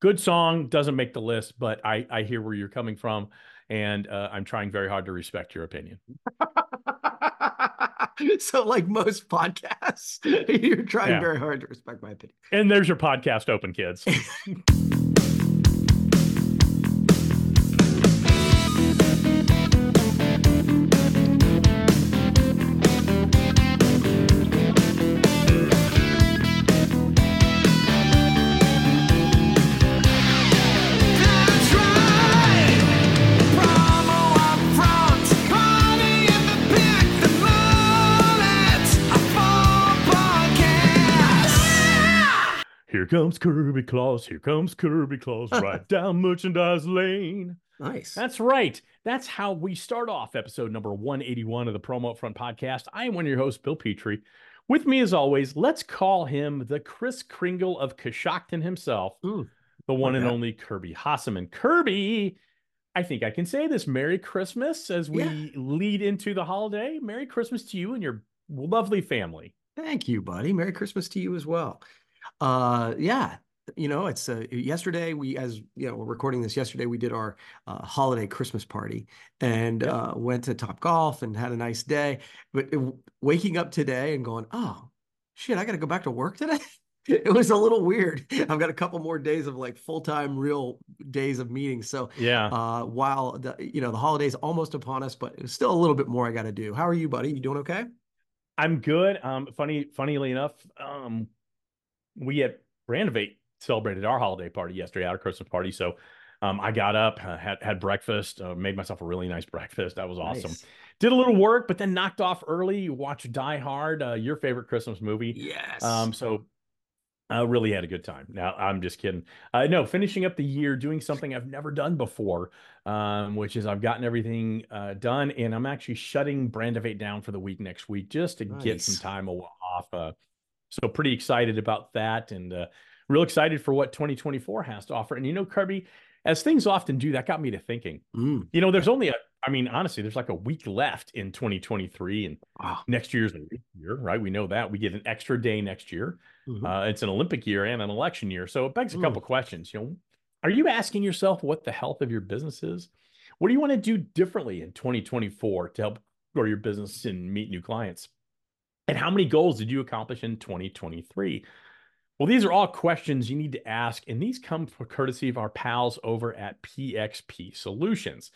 good song doesn't make the list, but I I hear where you're coming from, and uh, I'm trying very hard to respect your opinion. so, like most podcasts, you're trying Yeah. very hard to respect my opinion. And there's your podcast open, kids. comes Kirby Claus. Here comes Kirby Claus. Right down merchandise lane. Nice. That's right. That's how we start off episode number 181 of the Promo Upfront podcast. I am one of your hosts, Bill Petrie. With me, as always, let's call him the Kris Kringle of Coshocton himself, Ooh, the one and only Kirby Hasseman. Kirby, I think I can say this. Merry Christmas as we Yeah. lead into the holiday. Merry Christmas to you and your lovely family. Thank you, buddy. Merry Christmas to you as well. Uh, yeah, you know, it's uh, yesterday. We, as you know, we're recording this yesterday. We did our uh, holiday Christmas party and Yep. uh, went to Top Golf and had a nice day. But it, waking up today and going, oh shit, I got to go back to work today. It was a little weird. I've got a couple more days of like full time, real days of meetings. So Yeah. uh, while the you know the holidays almost upon us, but it's still a little bit more I got to do. How are you, buddy? You doing okay? I'm good. Um, funny, funnily enough, um, we at Brandivate celebrated our holiday party yesterday, our Christmas party. So, um, I got up, uh, had had breakfast, uh, made myself a really nice breakfast. That was awesome. Nice. Did a little work, but then knocked off early. Watched Die Hard, uh, your favorite Christmas movie. Yes. Um, so I really had a good time. Now I'm just kidding. Uh, no, finishing up the year doing something I've never done before, um, which is I've gotten everything uh, done, and I'm actually shutting Brandivate down for the week next week just to get some time off. Uh, so pretty excited about that, and uh, real excited for what 2024 has to offer. And you know, Kirby, as things often do, that got me to thinking. Mm, You know, there's only a, I mean, honestly, there's like a week left in 2023, and wow. next year's a year, right? We know that we get an extra day next year. Mhm. Uh, it's an Olympic year and an election year. So it begs a Mm. couple questions. You know, are you asking yourself what the health of your business is? What do you want to do differently in 2024 to help grow your business and meet new clients? And how many goals did you accomplish in 2023? Well, these are all questions you need to ask, and these come for courtesy of our pals over at PXP Solutions.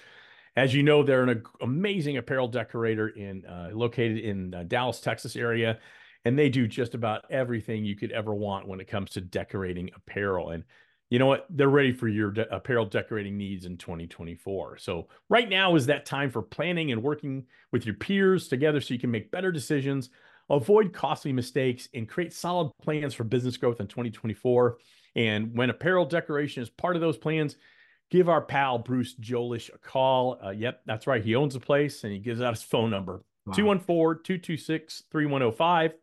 As you know, they're an amazing apparel decorator in uh, located in uh, Dallas, Texas area, and they do just about everything you could ever want when it comes to decorating apparel. And you know what? They're ready for your de- apparel decorating needs in 2024. So right now is that time for planning and working with your peers together so you can make better decisions, avoid costly mistakes, and create solid plans for business growth in 2024. And when apparel decoration is part of those plans, give our pal Bruce Jolesch a call. Uh, yep, that's right. He owns the place and he gives out his phone number Wow. 214 226 3105.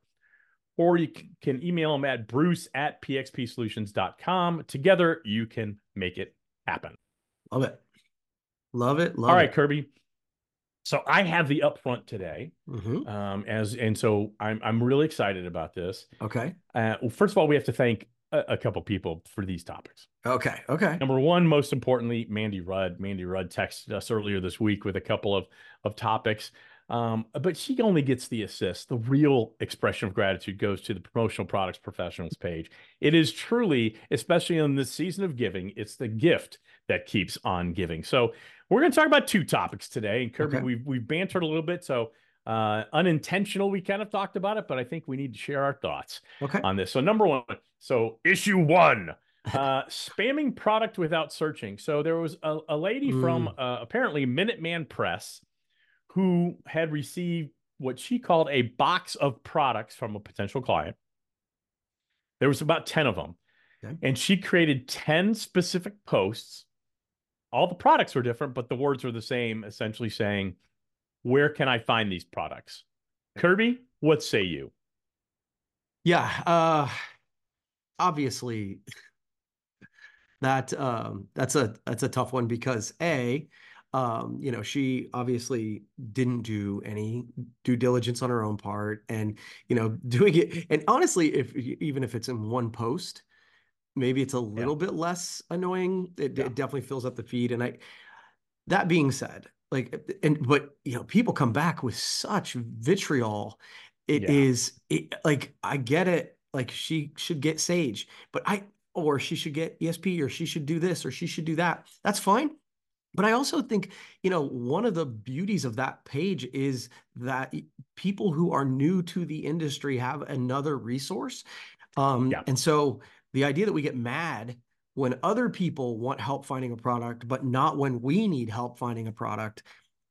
Or you can email him at bruce at pxpsolutions.com. Together, you can make it happen. Love it. Love it. Love it. All right, it. Kirby. So I have the upfront today. Mhm. Um, as and so I'm I'm really excited about this. Okay. Uh, well, first of all, we have to thank a, a couple people for these topics. Okay. Okay. Number one, most importantly, Mandy Rudd. Mandy Rudd texted us earlier this week with a couple of of topics. Um, but she only gets the assist. The real expression of gratitude goes to the promotional products professionals page. It is truly, especially in this season of giving, it's the gift that keeps on giving. So we're going to talk about two topics today. And Kirby, Okay. we've we've bantered a little bit, so uh, unintentional. We kind of talked about it, but I think we need to share our thoughts Okay. on this. So number one, so issue one, uh, spamming product without searching. So there was a, a lady from uh, apparently Minuteman Press who had received what she called a box of products from a potential client. There was about 10 of them. Okay. And she created 10 specific posts. All the products were different, but the words were the same, essentially saying, Where can I find these products? Kirby, what say you? Yeah. Uh, obviously, that um, that's a that's a tough one because a, um, you know, she obviously didn't do any due diligence on her own part, and you know, doing it. And honestly, if even if it's in one post, maybe it's a little bit less annoying. It, Yeah. it definitely fills up the feed. And I, that being said, like, and but you know, people come back with such vitriol. It Yeah. is it, like I get it. Like she should get Sage, but I or she should get ESP, or she should do this, or she should do that. That's fine. But I also think, you know, one of the beauties of that page is that people who are new to the industry have another resource. Um, Yeah. And so the idea that we get mad when other people want help finding a product, but not when we need help finding a product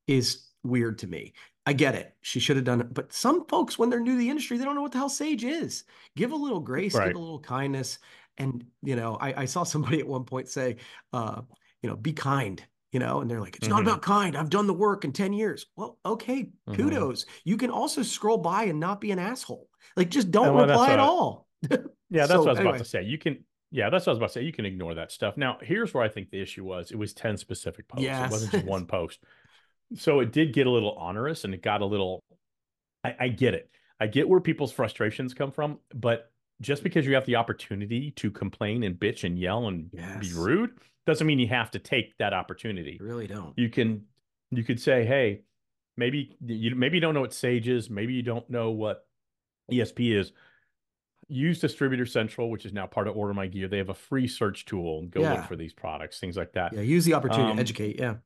is weird to me. I get it. She should have done it. But some folks, when they're new to the industry, they don't know what the hell Sage is. Give a little grace, Right. give a little kindness. And, you know, I, I saw somebody at one point say, uh, you know, be kind, you know, and they're like, it's not Mhm. about kind. I've done the work in 10 years. Well, okay, Mhm. kudos. You can also scroll by and not be an asshole. Like, just don't well, reply at I- all. Yeah, that's So, what I was anyway. about to say. You can, yeah, that's what I was about to say. You can ignore that stuff. Now, here's where I think the issue was. It was 10 specific posts. It wasn't just one post. So it did get a little onerous and it got a little, I, I get it. I get where people's frustrations come from, but just because you have the opportunity to complain and bitch and yell and be rude doesn't mean you have to take that opportunity You really don't. you can you could say hey maybe you maybe you don't know what sage is maybe you don't know what esp is use distributor central which is now part of order my gear they have a free search tool and go Yeah. look for these products things like that Yeah, use the opportunity Um, to educate. Yeah.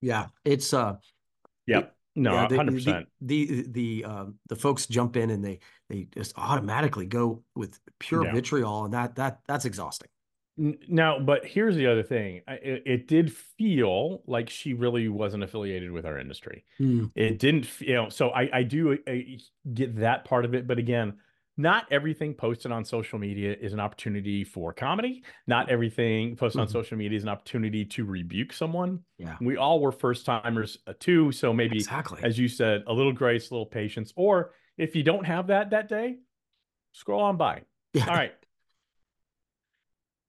Yeah, it's uh yep no yeah, the- 100% The the the, um, the folks jump in and they they just automatically go with pure Yeah. vitriol, and that that that's exhausting. Now, but here's the other thing. I- It, it did feel like she really wasn't affiliated with our industry. It didn't, you know, so I, I do uh, get that part of it. But again, not everything posted on social media is an opportunity for comedy. Not everything posted on Mhm. social media is an opportunity to rebuke someone. Yeah, We all were first timers uh, too. So maybe, exactly. as you said, a little grace, a little patience. Or if you don't have that that day, scroll on by. yeah. All right.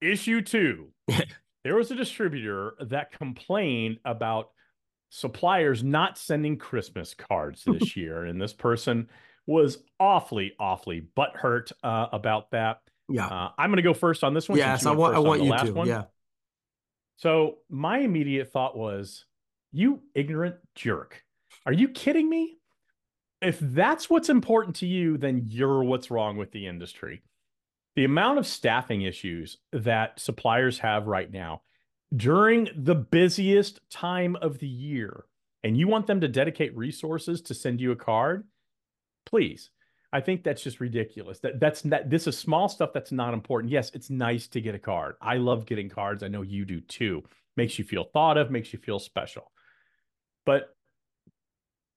Issue two. there was a distributor that complained about suppliers not sending Christmas cards this year. And this person was awfully, awfully butthurt uh, about that. Yeah. Uh, I'm going to go first on this one. yes, I want I want you last to. one. Yeah. So my immediate thought was, you ignorant jerk. Are you kidding me? If that's what's important to you, then you're what's wrong with the industry. The amount of staffing issues that suppliers have right now during the busiest time of the year, and you want them to dedicate resources to send you a card, please. I think that's just ridiculous. That that's not this is small stuff that's not important. Yes, it's nice to get a card. I love getting cards. I know you do too. Makes you feel thought of, makes you feel special. But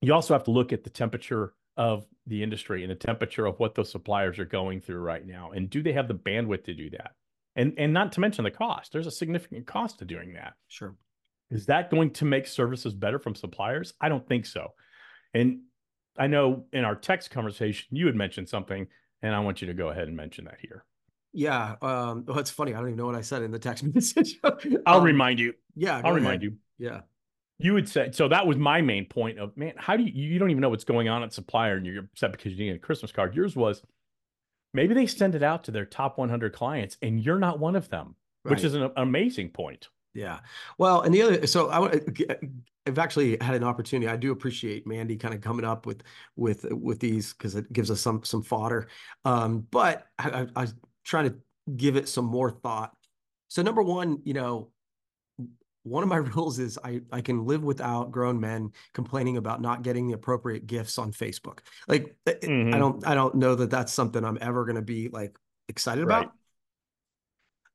you also have to look at the temperature of the industry and the temperature of what those suppliers are going through right now. And do they have the bandwidth to do that? And and not to mention the cost. There's a significant cost to doing that. Sure. Is that going to make services better from suppliers? I don't think so. And I know in our text conversation, you had mentioned something, and I want you to go ahead and mention that here. Yeah. Um. Well, it's funny. I don't even know what I said in the text message. I'll Um, remind you. Yeah. I'll remind ahead. you. Yeah. You would say so. That was my main point of man. How do you you don't even know what's going on at supplier, and you're upset because you didn't get a Christmas card. Yours was maybe they send it out to their top 100 clients, and you're not one of them, which is an amazing point. Yeah. Well, and the other, so I, wa- I've actually had an opportunity. I do appreciate Mandy kind of coming up with with with these because it gives us some some fodder. Um, but I, I, I trying to give it some more thought. So number one, you know, one of my rules is I I can live without grown men complaining about not getting the appropriate gifts on Facebook. Like I- I Mhm. don't I don't know that that's something I'm ever going to be like excited Right. about.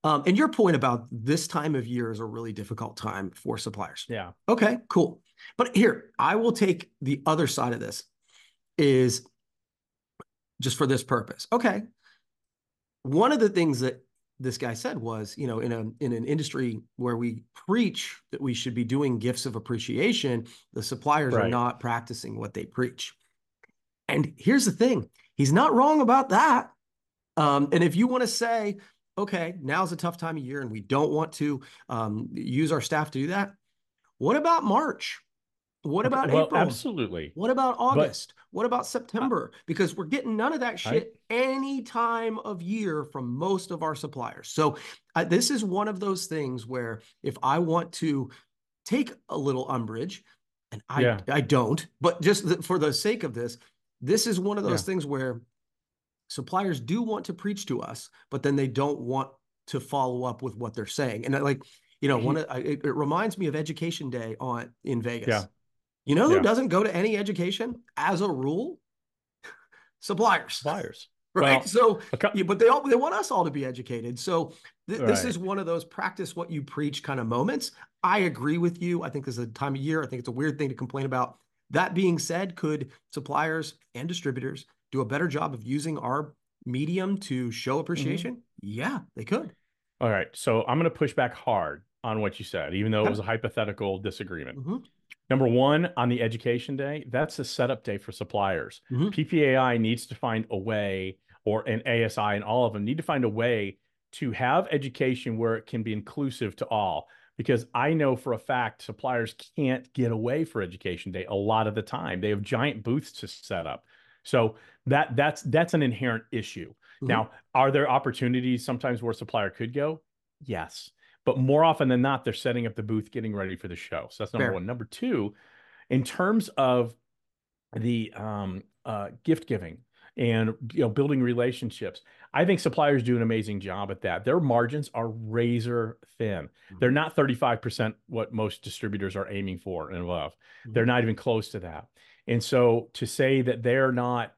Um, and your point about this time of year is a really difficult time for suppliers. Yeah. Okay, cool. But here, I will take the other side of this is just for this purpose. Okay. One of the things that this guy said was, you know, in a in an industry where we preach that we should be doing gifts of appreciation, the suppliers are not practicing what they preach. And here's the thing, he's not wrong about that. Um, and if you want to say, okay, now's a tough time of year and we don't want to um, use our staff to do that, what about March? What about well, April? absolutely. What about August? what about September? Because we're getting none of that I- shit any time of year from most of our suppliers. So uh, this is one of those things where if I want to take a little umbrage, and I Yeah. I don't, but just for the sake of this, this is one of those Yeah. things where suppliers do want to preach to us, but then they don't want to follow up with what they're saying. And I, like, you know, one mm-hmm. of, it, it reminds me of Education Day on in Vegas. Yeah. You know who Yeah. doesn't go to any education as a rule? Suppliers, Suppliers. right? Well, so, cou- yeah, but they all they want us all to be educated. So th- this is one of those practice what you preach kind of moments. I agree with you. I think this is a time of year. I think it's a weird thing to complain about. That being said, could suppliers and distributors do a better job of using our medium to show Mm-hmm. appreciation? Yeah, they could. All right. So I'm going to push back hard on what you said, even though it was a hypothetical disagreement. Mhm. Number one, on the education day, that's a setup day for suppliers. Mhm. PPAI needs to find a way, or an ASI and all of them need to find a way to have education where it can be inclusive to all. Because I know for a fact suppliers can't get away for education day a lot of the time. They have giant booths to set up. So that that's that's an inherent issue. Mhm. Now, are there opportunities sometimes where a supplier could go? Yes. But more often than not, they're setting up the booth, getting ready for the show. So that's number Fair. one. Number two, in terms of the um, uh, gift giving and you know building relationships, I think suppliers do an amazing job at that. Their margins are razor thin. They're not 35% what most distributors are aiming for and above. They're not even close to that. And so to say that they're not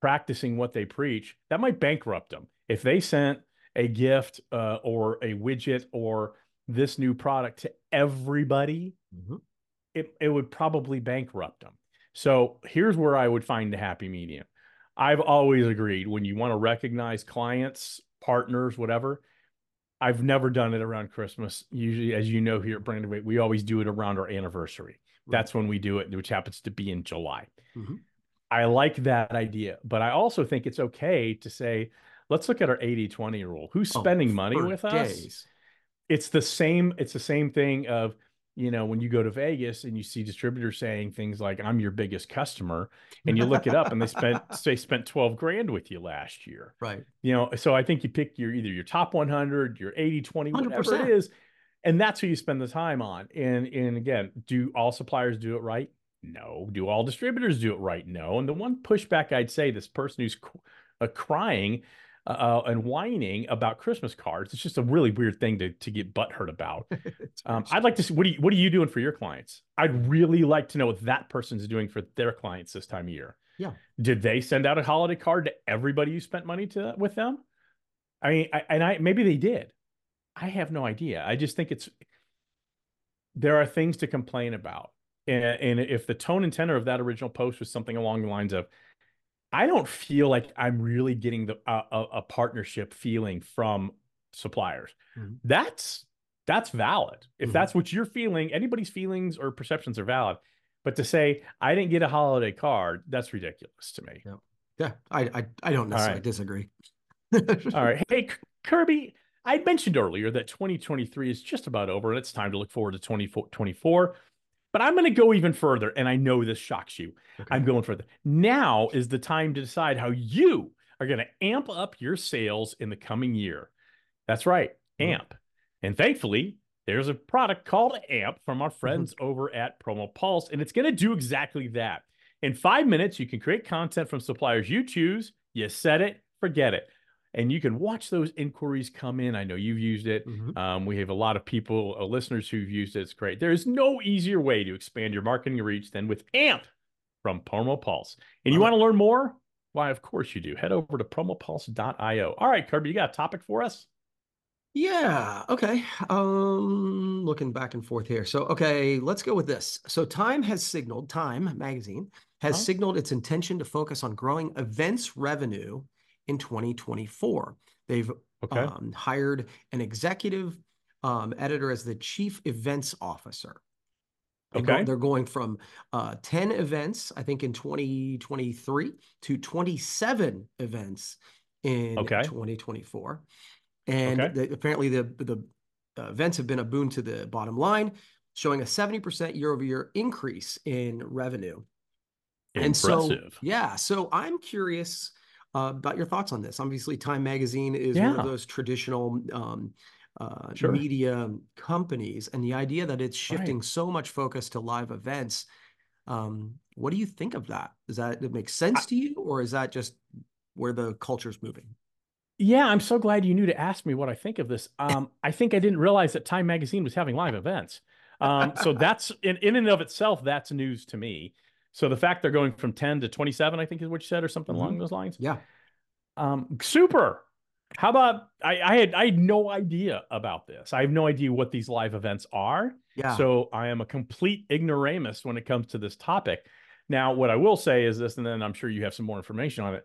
practicing what they preach, that might bankrupt them. If they sent a gift uh, or a widget or this new product to everybody, Mhm. it, it would probably bankrupt them. So here's where I would find the happy medium. I've always agreed when you want to recognize clients, partners, whatever. I've never done it around Christmas. Usually, as you know, here at Brandivate, we always do it around our anniversary. Right. That's when we do it, which happens to be in July. Mhm. I like that idea, but I also think it's okay to say, let's look at our 80 20 rule. Who's Oh, spending money for with us? it's the same it's the same thing of you know when you go to vegas and you see distributors saying things like i'm your biggest customer and you look it up and they spent they spent 12 grand with you last year Right. you know so i think you pick your either your top 100 your 80 20 whatever 100%. it is and that's who you spend the time on and and again do all suppliers do it right no do all distributors do it right no and the one pushback i'd say this person who's uh, crying uh, and whining about Christmas cards. It's just a really weird thing to to get butthurt about. Um, I'd like to see what are you what are you doing for your clients? I'd really like to know what that person's doing for their clients this time of year. Yeah. Did they send out a holiday card to everybody you spent money to with them? I mean, I, and I maybe they did. I have no idea. I just think it's there are things to complain about. And, and if the tone and tenor of that original post was something along the lines of, I don't feel like I'm really getting the a, a, a partnership feeling from suppliers. Mhm. That's that's valid. If Mhm. that's what you're feeling, anybody's feelings or perceptions are valid. But to say I didn't get a holiday card, that's ridiculous to me. Yeah, I I, I don't necessarily right. disagree. All right. Hey, Kirby, I mentioned earlier that 2023 is just about over and it's time to look forward to 2024. But I'm going to go even further, and I know this shocks you. Okay. I'm going further. Now is the time to decide how you are going to amp up your sales in the coming year. That's right, Mhm. AMP. And thankfully, there's a product called AMP from our friends over at Promo Pulse, and it's going to do exactly that. In five minutes, you can create content from suppliers you choose. You set it, forget it. And you can watch those inquiries come in. I know you've used it. Mhm. Um, we have a lot of people, uh, listeners who've used it. It's great. There is no easier way to expand your marketing reach than with AMP from Promo Pulse. And you want to learn more? Why, of course you do. Head over to promopulse.io. All right, Kirby, you got a topic for us? Yeah. Okay. Um, looking back and forth here. So, okay, let's go with this. So, Time has signaled, Time magazine has Huh? signaled its intention to focus on growing events revenue in 2024. They've Okay. um, hired an executive um, editor as the chief events officer. They're go- Okay. they're going from uh, 10 events, I think, in 2023 to 27 events in Okay. 2024. And Okay. the- apparently, the, the uh, events have been a boon to the bottom line. showing a 70% year over year increase in revenue. And so, Impressive. yeah, so I'm curious uh, about your thoughts on this. Obviously, Time Magazine is one of those traditional um, uh, Sure. media companies, and the idea that it's shifting so much focus to live events. Um, what do you think of that? Does that it make sense to you, or is that just where the culture's moving? Yeah, I'm so glad you knew to ask me what I think of this. Um, I think I didn't realize that Time Magazine was having live events. Um, so that's in, in and of itself, that's news to me. So the fact they're going from 10 to 27, I think is what you said, or something Mhm. along those lines. Yeah. Um, super. How about I, I had I had no idea about this. I have no idea what these live events are. Yeah. So I am a complete ignoramus when it comes to this topic. Now, what I will say is this, and then I'm sure you have some more information on it.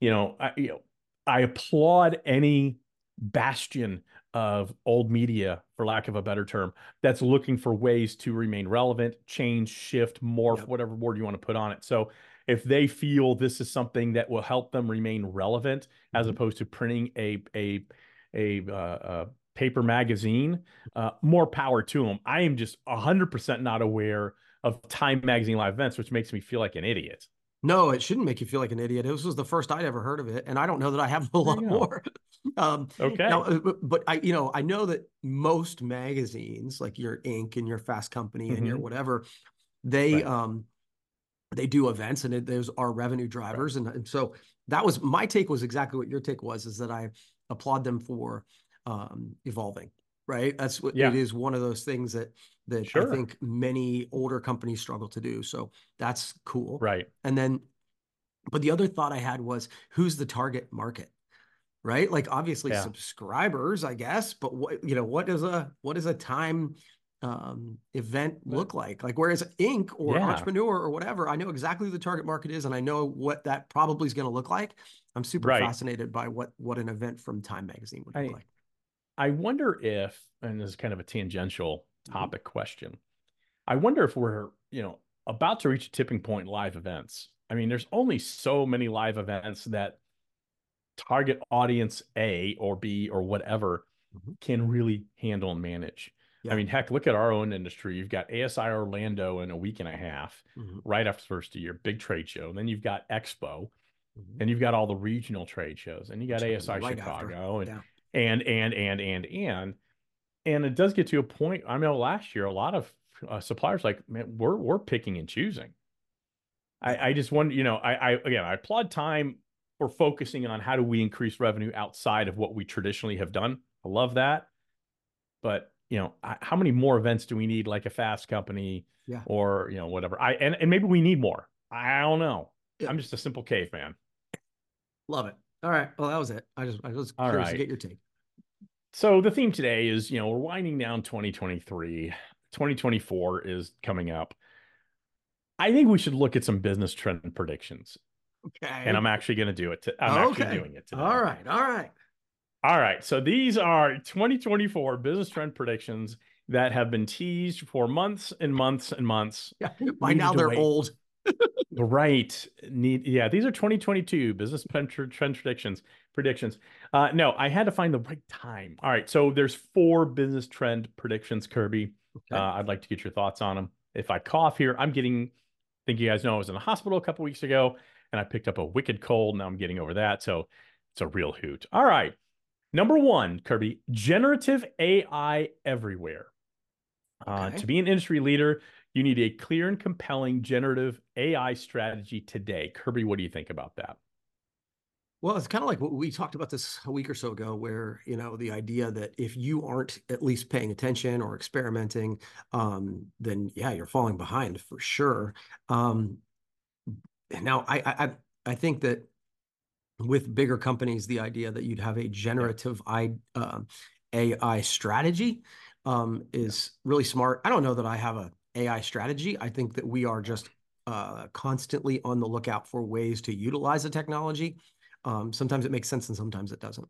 You know, I, you know, I applaud any bastion of old media, for lack of a better term, that's looking for ways to remain relevant, change, shift, morph, Yep. whatever word you want to put on it. So if they feel this is something that will help them remain relevant, as Mhm. opposed to printing a a a, uh, a paper magazine, uh, more power to them. I am just hundred percent not aware of Time Magazine live events, which makes me feel like an idiot. No, it shouldn't make you feel like an idiot. This was the first I'd ever heard of it, and I don't know that I have a lot more. um, Okay. now, uh, but, I, you know, I know that most magazines, like your Inc. and your Fast Company and your Mhm. whatever, they Right. um, they do events, and it, those are revenue drivers, and, and so that was my take. Was exactly what your take was. Is that I applaud them for um, evolving. Right. That's what Yeah. it is. One of those things that that I think many older companies struggle to do. So that's cool. Right. And then, but the other thought I had was who's the target market? Right? Like obviously Yeah. subscribers, I guess, but what you know, what does a what does a time um event look like? Like whereas Inc. or Yeah. entrepreneur or whatever, I know exactly who the target market is and I know what that probably is going to look like. I'm super Right. fascinated by what what an event from Time Magazine would I- look like. I wonder if, and this is kind of a tangential Mhm. topic question. I wonder if we're, you know, about to reach a tipping point in live events. I mean, there's only so many live events that target audience A or B or whatever Mhm. can really handle and manage. Yeah. I mean, heck, look at our own industry. You've got ASI Orlando in a week and a half, Mhm, right after the first year, big trade show. And then you've got Expo, mhm. and you've got all the regional trade shows, and you got ASI right after. Chicago, and Yeah. And and and and and and it does get to a point. I know last year a lot of uh, suppliers like, man, we're we're picking and choosing. I I just wonder, you know, I I again I applaud time for focusing on how do we increase revenue outside of what we traditionally have done. I love that, but you know, I- how many more events do we need, like a fast company, Yeah. or you know, whatever. I and and maybe we need more. I don't know. Yeah. I'm just a simple caveman. Love it. All right. Well, that was it. I just I was All curious to get your take. So the theme today is, you know, we're winding down 2023. 2024 is coming up. I think we should look at some business trend predictions, Okay. and I'm actually going to do it. To, I'm actually doing it today. All right. All right. All right. So these are 2024 business trend predictions that have been teased for months and months and months. Yeah. By now they're wait. old. Right. Need yeah, these are 2022 business trend predictions. Predictions. Uh no, I had to find the right time. All right. So there's four business trend predictions, Kirby. Okay. Uh, I'd like to get your thoughts on them. If I cough here, I'm getting, I think you guys know I was in the hospital a couple weeks ago and I picked up a wicked cold. Now I'm getting over that. So it's a real hoot. All right. Number one, Kirby, generative AI everywhere. Uh, to be an industry leader, you need a clear and compelling generative AI strategy today. Kirby, what do you think about that? Well, it's kind of like what we talked about this a week or so ago, where you know the idea that if you aren't at least paying attention or experimenting, um, then yeah, you're falling behind for sure. Um, now, I, I I- think that with bigger companies, the idea that you'd have a generative I, um, AI strategy um, is really smart. I don't know that I have a AI strategy. I think that we are just uh, constantly on the lookout for ways to utilize the technology. Um, sometimes it makes sense and sometimes it doesn't.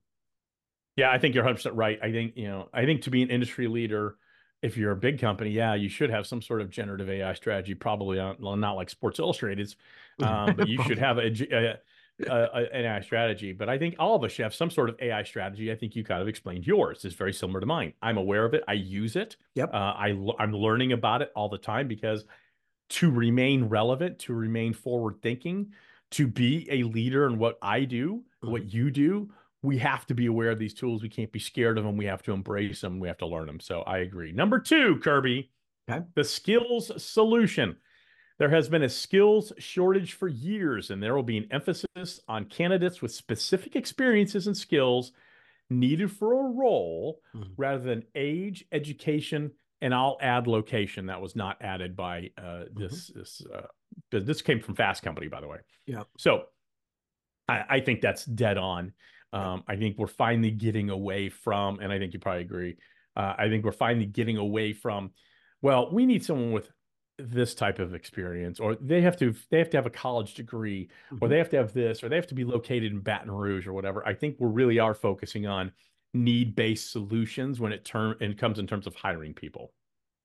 Yeah, I think you're 100% right. I think, you know, I think to be an industry leader, if you're a big company, yeah, you should have some sort of generative AI strategy, probably well, not like Sports Illustrated's, um, but you should have a, ge- uh, a- an AI strategy, but I think all of us should have some sort of AI strategy. I think you kind of explained yours. It's very similar to mine. I'm aware of it. I use it. Yep. Uh, I'm learning about it all the time because to remain relevant, to remain forward thinking, to be a leader in what I do, what you do, we have to be aware of these tools. We can't be scared of them. We have to embrace them. We have to learn them. So I agree. Number two, Kirby, Okay. the skills solution. There has been a skills shortage for years, and there will be an emphasis on candidates with specific experiences and skills needed for a role Mhm. rather than age, education, and I'll add location. That was not added by uh, this. This uh, this this came from Fast Company, by the way. Yeah. So I, I think that's dead on. Um, I think we're finally getting away from, and I think you probably agree. Uh, I think we're finally getting away from. Well, we need someone with this type of experience, or they have to they have to have a college degree, or Mhm. they have to have this, or they have to be located in Baton Rouge or whatever. I think we really are focusing on need based solutions when it term and comes in terms of hiring people.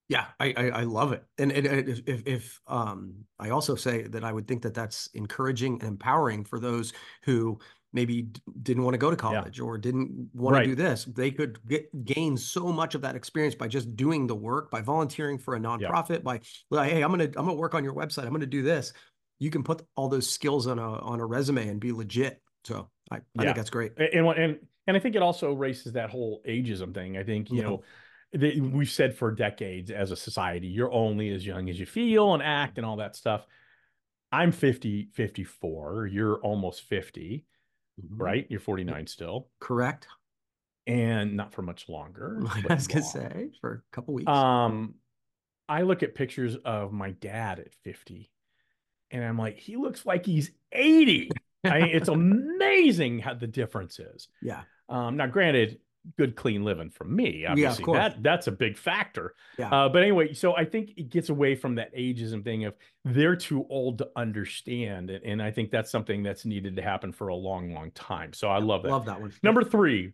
Yeah, I, I I love it, and, and and if, if um I also say that I would think that that's encouraging and empowering for those who maybe didn't want to go to college or didn't want Right. to do this. They could get gain so much of that experience by just doing the work, by volunteering for a nonprofit, by like, hey, I'm gonna I'm gonna work on your website. I'm gonna do this. You can put all those skills on a on a resume and be legit. So I, I Yeah. think that's great. And what- and and I think it also erases that whole ageism thing. I think you Yeah. know we've said for decades as a society, you're only as young as you feel and act and all that stuff. I'm 50, 54. You're almost 50, Mhm. right? You're 49 still, Correct. and not for much longer. I was gonna say for a couple weeks. Um, I look at pictures of my dad at 50, and I'm like, he looks like he's 80. I mean, it's amazing how the difference is. yeah. Um, now, granted, good clean living from me, obviously, course. that that's a big factor. Yeah. Uh, but anyway, so I think it gets away from that ageism thing of they're too old to understand, and, and I think that's something that's needed to happen for a long, long time. So I love that. Love that one. Number three,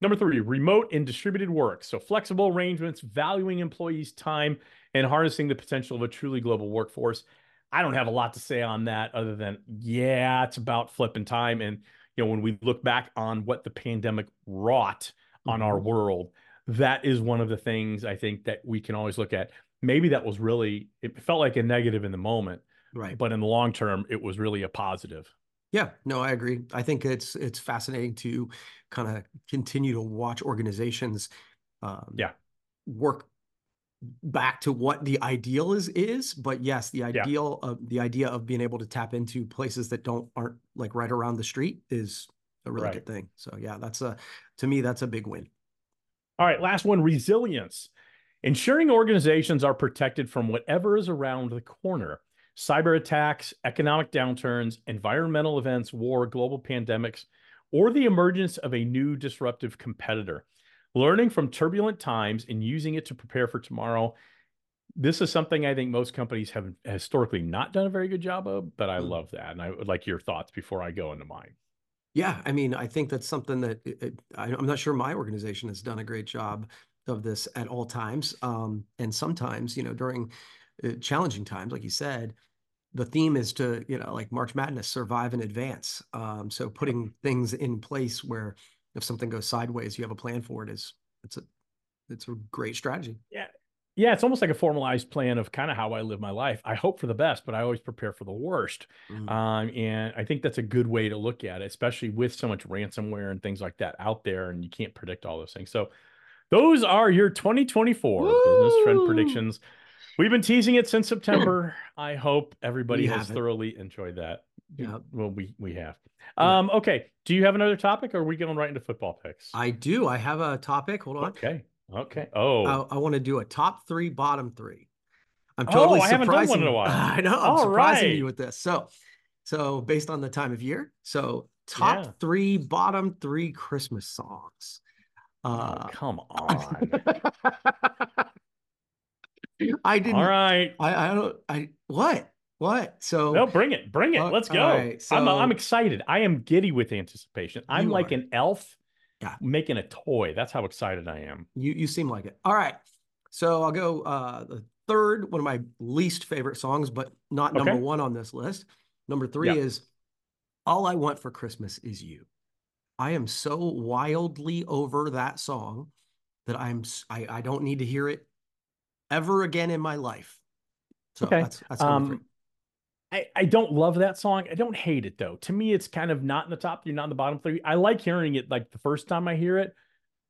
number three, remote and distributed work. So flexible arrangements, valuing employees' time, and harnessing the potential of a truly global workforce. I don't have a lot to say on that other than, yeah, it's about flipping time. And, you know, when we look back on what the pandemic wrought on our Mhm. world, that is one of the things I think that we can always look at. Maybe that was really, it felt like a negative in the moment, Right. but in the long term, it was really a positive. Yeah, no, I agree. I think it's it's fascinating to kind of continue to watch organizations um, Yeah. work back to what the ideal is is but yes the ideal of the idea of being able to tap into places that don't aren't like right around the street is a really Right. good thing so yeah that's a to me that's a big win All right, last one resilience. Ensuring organizations are protected from whatever is around the corner cyber attacks, economic downturns, environmental events, war, global pandemics, or the emergence of a new disruptive competitor. Learning from turbulent times and using it to prepare for tomorrow. This is something I think most companies have historically not done a very good job of, but I Mm. love that. And I would like your thoughts before I go into mine. Yeah, I mean, I think that's something that it, it- I, I'm not sure my organization has done a great job of this at all times. Um, and sometimes, you know, during uh, challenging times, like you said, the theme is to, you know, like March Madness, survive and advance. Um, so putting things in place where if something goes sideways, you have a plan for it is it's a it's a great strategy. Yeah, it's almost like a formalized plan of kind of how I live my life. I hope for the best, but I always prepare for the worst. Mm. Um, and I think that's a good way to look at it, especially with so much ransomware and things like that out there, and you can't predict all those things. So, those are your 2024 business trend predictions. We've been teasing it since September. I hope everybody We has haven't. thoroughly enjoyed that. Yeah. Well, we we have. Yeah. Um, okay. Do you have another topic, or are we going right into football picks? I do. I have a topic. Hold on. okay. Okay. Oh, I, I want to do a top three, bottom three. I'm Oh, totally I haven't done one surprising in a while. I know. I'm All surprising right. you with this. So, so based on the time of year, so top Yeah. three, bottom three Christmas songs. oh, Uh, come on. I didn't. All right. I, I don't. I what? What? So No, bring it, bring it. Oh, Let's go. right, I'm I'm excited. I am giddy with anticipation. I'm like are. an elf Yeah. making a toy. That's how excited I am. You you seem like it. All right. So I'll go uh the third, one of my least favorite songs, but not number Okay. one on this list. Number three Yeah. is All I Want for Christmas is You. I am so wildly over that song that I'm—I don't need to hear it ever again in my life. So Okay. that's that's number three. Um, I, I don't love that song. I don't hate it though. To me, it's kind of not in the top three, not in the bottom three. I like hearing it like the first time I hear it,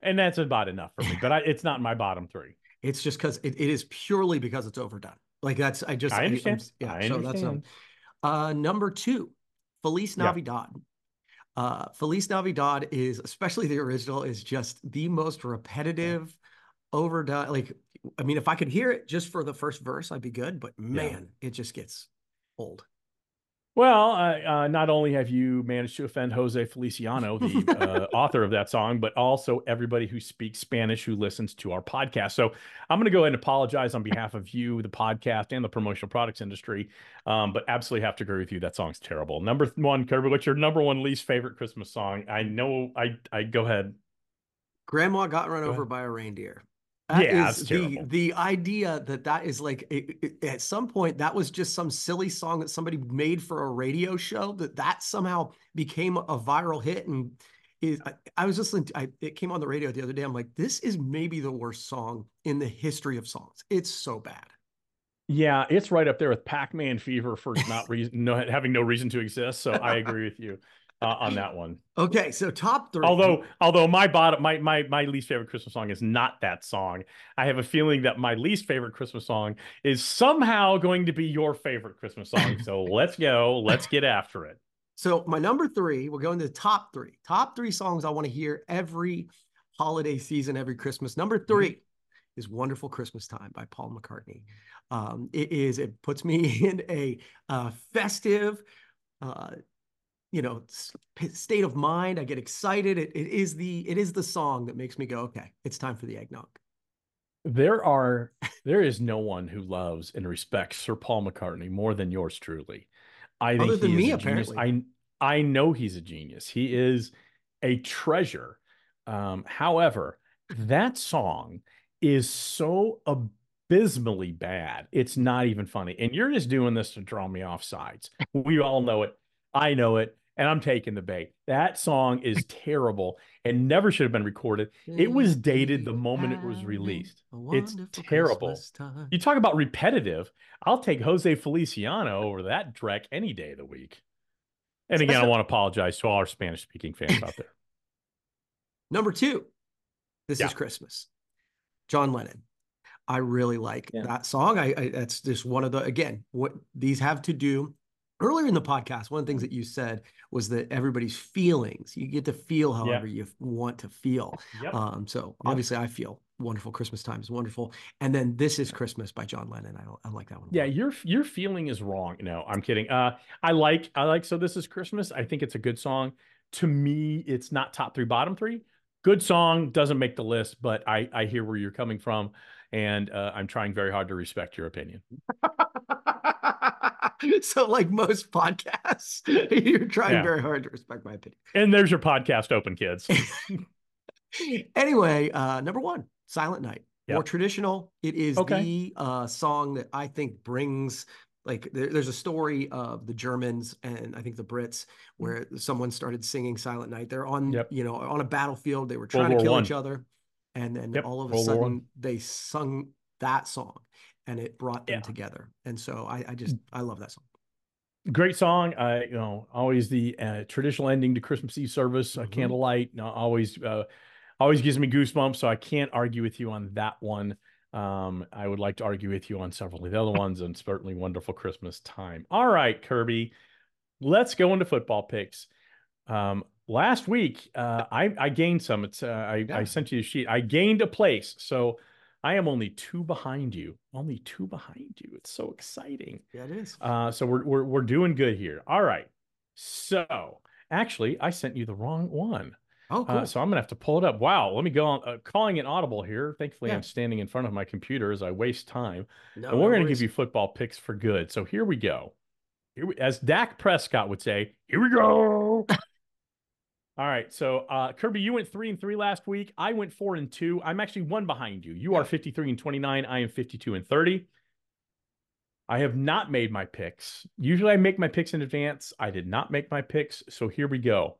and that's about enough for me. But I, it's not in my bottom three. It's just because it, it is purely because it's overdone. Like that's I just I understand. yeah. I so that's um, understand. uh number two, Feliz Yeah. Navidad. Uh, Feliz Navidad is especially the original is just the most repetitive, overdone. Like I mean, if I could hear it just for the first verse, I'd be good. But man, it just gets old. Well, uh, uh, not only have you managed to offend Jose Feliciano, the uh, author of that song, but also everybody who speaks Spanish who listens to our podcast. So I'm going to go ahead and apologize on behalf of you, the podcast, and the promotional products industry. Um, but absolutely have to agree with you. That song's terrible. Number one, Kirby, what's your number one least favorite Christmas song? I know. I I go ahead. Grandma got run Go over ahead. by a reindeer. Yeah, That that's is the the idea that that is like it- it- at some point that was just some silly song that somebody made for a radio show that that somehow became a viral hit and is I, I was listening to, I, it came on the radio the other day. I'm like this is maybe the worst song in the history of songs. It's so bad. Yeah, it's right up there with Pac-Man Fever for not reason, no, having no reason to exist. So I agree with you uh, on that one. okay so top three Although, although my bottom, my my my least favorite Christmas song is not that song. I have a feeling that my least favorite Christmas song is somehow going to be your favorite Christmas song. So let's go. Let's get after it. So my number three, we're going to the top three. Top three songs I want to hear every holiday season, every Christmas. Number 3 is "Wonderful Christmas Time" by Paul McCartney. Um, it is. It puts me in a uh, festive, uh, you know, state of mind. I get excited. It, it is the it is the song that makes me go, okay, it's time for the eggnog. There are there is no one who loves and respects Sir Paul McCartney more than yours truly. I think Other than me, apparently. I I know he's a genius. He is a treasure. Um, however, that song is so abysmally bad. It's not even funny. And you're just doing this to draw me off sides. We all know it. I know it. And I'm taking the bait. That song is terrible and never should have been recorded. It was dated the moment it was released. It's terrible. You talk about repetitive. I'll take Jose Feliciano over that Drek any day of the week. And again, I want to apologize to all our Spanish speaking fans out there. Number two, This Yeah. is Christmas. John Lennon. I really like Yeah. that song. I, I that's just one of the again, what these have to do. Earlier in the podcast, one of the things that you said was that everybody's feelings, you get to feel however you want to feel. Yep. Um, so Yep. obviously I feel wonderful Christmas time is wonderful. And then This is Christmas by John Lennon. I, I like that one. Yeah, your your feeling is wrong. No, I'm kidding. Uh, I like I like so this is Christmas. I think it's a good song. To me, it's not top three, bottom three. Good song doesn't make the list, but I I hear where you're coming from, and uh, I'm trying very hard to respect your opinion. so like most podcasts, you're trying Yeah. very hard to respect my opinion. And there's your podcast open, kids. anyway, uh, number one, Silent Night. More traditional. It is Okay. the uh, song that I think brings like there, there's a story of the Germans and I think the Brits where someone started singing Silent Night. They're on. Yep. you know on a battlefield. They were trying to War kill One. each other, and then Yep, all of a World sudden they sung that song, and it brought them Yeah. together. And so I, I just I love that song. Great song. I you know always the uh, traditional ending to Christmas Eve service, Mhm. candlelight. uh, always uh, always gives me goosebumps. So I can't argue with you on that one. Um, I would like to argue with you on several of the other ones, and certainly wonderful Christmas time. All right, Kirby, let's go into football picks. Um, last week, uh, I I gained some. It's uh, I Yeah. I sent you a sheet. I gained a place, so I am only two behind you. Only two behind you. It's so exciting. Yeah, it is. Uh, so we're, we're we're doing good here. All right. So actually, I sent you the wrong one. Oh, cool. Uh, so I'm gonna have to pull it up. Wow. Let me go on. Uh, calling it audible here. Thankfully, Yeah. I'm standing in front of my computer as I waste time. no, and we're no gonna give you football picks for good. So here we go. Here we, as Dak Prescott would say, here we go. All right. So uh, Kirby, you went three and three last week. I went four and two. I'm actually one behind you. You are 53 and 29. I am 52 and 30. I have not made my picks. Usually I make my picks in advance. I did not make my picks. So here we go.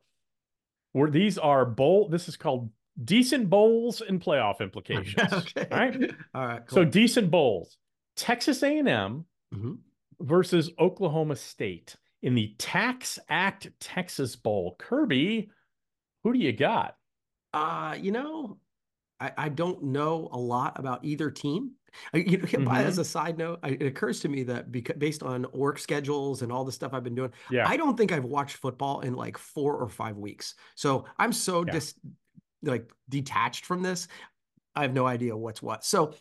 Where these are bowl, this is called decent bowls and playoff implications. okay. All right. All right. So decent bowls. Texas A&M Mhm. versus Oklahoma State in the Tax Act Texas Bowl. Kirby, who do you got? Uh, you know, I, I don't know a lot about either team. I, you know, Mm-hmm. As a side note, I, it occurs to me that because based on work schedules and all the stuff I've been doing, Yeah. I don't think I've watched football in like four or five weeks. So I'm so Yeah. dis like detached from this. I have no idea what's what. So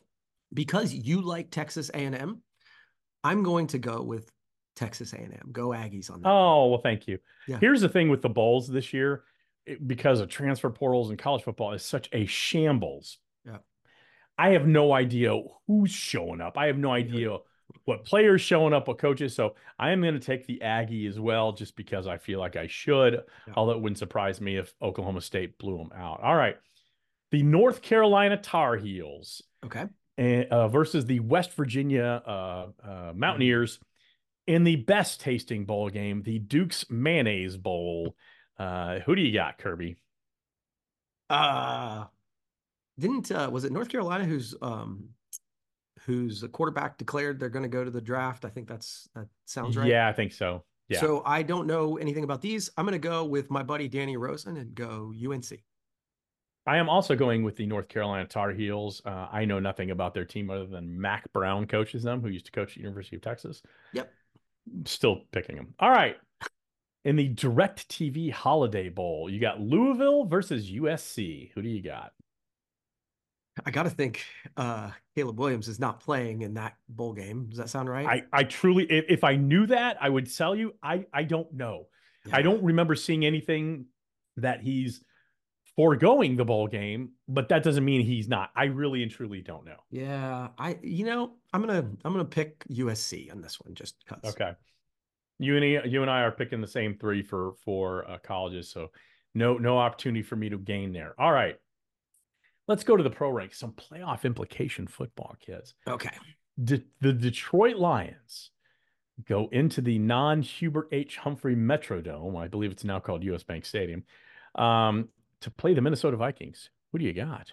because you like Texas A&M, I'm going to go with Texas A&M. Go Aggies on that. Oh, well, thank you. Yeah. Here's the thing with the bowls this year, it- because of transfer portals and college football is such a shambles. Yeah. I have no idea who's showing up. I have no idea what players showing up, what coaches. So I am going to take the Aggie as well, just because I feel like I should. Yeah. Although it wouldn't surprise me if Oklahoma State blew them out. All right. The North Carolina Tar Heels Okay. and, uh, versus the West Virginia uh, uh, Mountaineers in the best tasting bowl game, the Duke's Mayonnaise Bowl. Uh, who do you got, Kirby? Uh didn't uh was it North Carolina who's um whose quarterback declared they're going to go to the draft? I think that's that sounds right. Yeah, I think so. Yeah. So I don't know anything about these. I'm going to go with my buddy Danny Rosen and go UNC. I am also going with the North Carolina Tar Heels. Uh, I know nothing about their team other than Mack Brown coaches them, who used to coach at University of Texas. Yep. Still picking them. All right. In the DirecTV Holiday Bowl, you got Louisville versus USC. Who do you got? I got to think uh Caleb Williams is not playing in that bowl game. Does that sound right? I, I truly, if, if I knew that, I would tell you. I, I don't know. I don't remember seeing anything that he's foregoing the bowl game, but that doesn't mean he's not. I really and truly don't know. Yeah, I you know, I'm going to I'm to pick USC on this one just cuz. Okay. You and you and I are picking the same three for for uh, colleges, so no no opportunity for me to gain there. All right, let's go to the pro ranks. Some playoff implication football, kids. Okay. De- the Detroit Lions go into the non Hubert H. Humphrey Metrodome. I believe it's now called U.S. Bank Stadium um, to play the Minnesota Vikings. What do you got?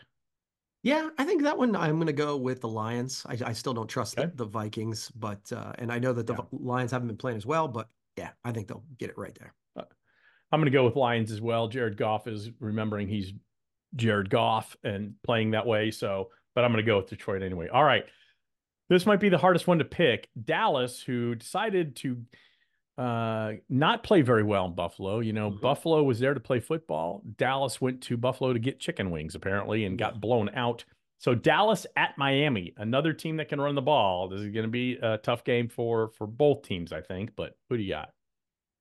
Yeah, I think that one I'm going to go with the Lions. I, I still don't trust Okay. the, the Vikings, but uh, and I know that the Yeah. Lions haven't been playing as well, but yeah, I think they'll get it right there. I'm going to go with Lions as well. Jared Goff is remembering he's Jared Goff and playing that way. So, but I'm going to go with Detroit anyway. All right. This might be the hardest one to pick. Dallas, who decided to uh, not play very well in Buffalo. You know, Mhm. Buffalo was there to play football. Dallas went to Buffalo to get chicken wings, apparently, and got blown out. So Dallas at Miami, another team that can run the ball. This is going to be a tough game for for both teams, I think. But who do you got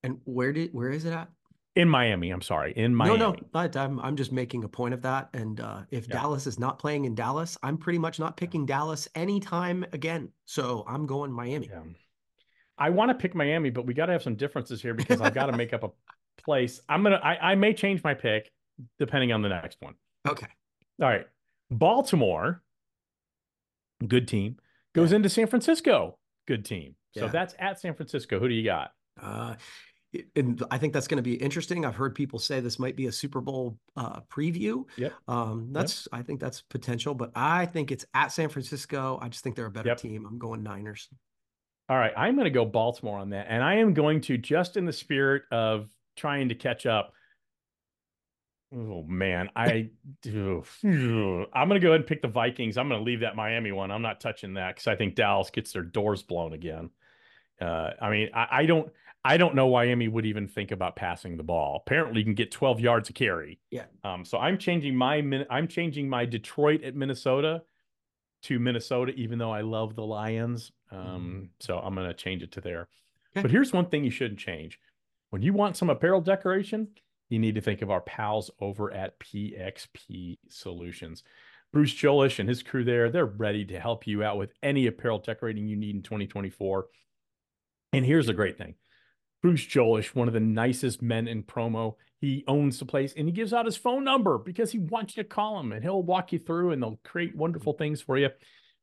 And where did where is it at? in Miami? I'm sorry, in Miami. No, no, but I'm I'm just making a point of that. And uh, if Yeah. Dallas is not playing in Dallas, I'm pretty much not picking Dallas anytime again. So I'm going Miami. Yeah. I want to pick Miami, but we got to have some differences here because I've got to make up a place. I'm gonna. I, I may change my pick depending on the next one. Okay. All right, Baltimore, good team, goes into San Francisco, good team. So Yeah. that's at San Francisco. Who do you got? Uh, and I think that's going to be interesting. I've heard people say this might be a Super Bowl uh, preview. Yep. Um, that's I think that's potential, but I think it's at San Francisco. I just think they're a better Yep. team. I'm going Niners. All right, I'm going to go Baltimore on that, and I am going to just in the spirit of trying to catch up. Oh man, I do. I'm going to go ahead and pick the Vikings. I'm going to leave that Miami one. I'm not touching that because I think Dallas gets their doors blown again. Uh, I mean, I, I don't, I don't know why Miami would even think about passing the ball. Apparently, you can get 12 yards a carry. Yeah. Um. So I'm changing my, Min- I'm changing my Detroit at Minnesota to Minnesota, even though I love the Lions. Um, so I'm going to change it to there. Okay. But here's one thing you shouldn't change. When you want some apparel decoration, you need to think of our pals over at PXP Solutions. Bruce Jolesch and his crew there, they're ready to help you out with any apparel decorating you need in 2024. And here's the great thing. Bruce Jolesch, one of the nicest men in promo. He owns the place and he gives out his phone number because he wants you to call him and he'll walk you through and they'll create wonderful things for you.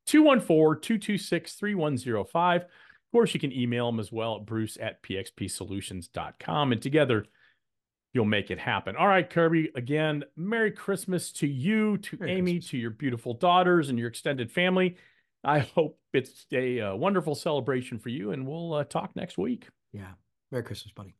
214 226 3105. course, you can email him as well at bruce at pxpsolutions.com. And together, you'll make it happen. All right, Kirby, again, Merry Christmas to you, to Merry Amy, Christmas. to your beautiful daughters and your extended family. I hope it's a uh, wonderful celebration for you, and we'll uh, talk next week. Yeah. Merry Christmas, buddy.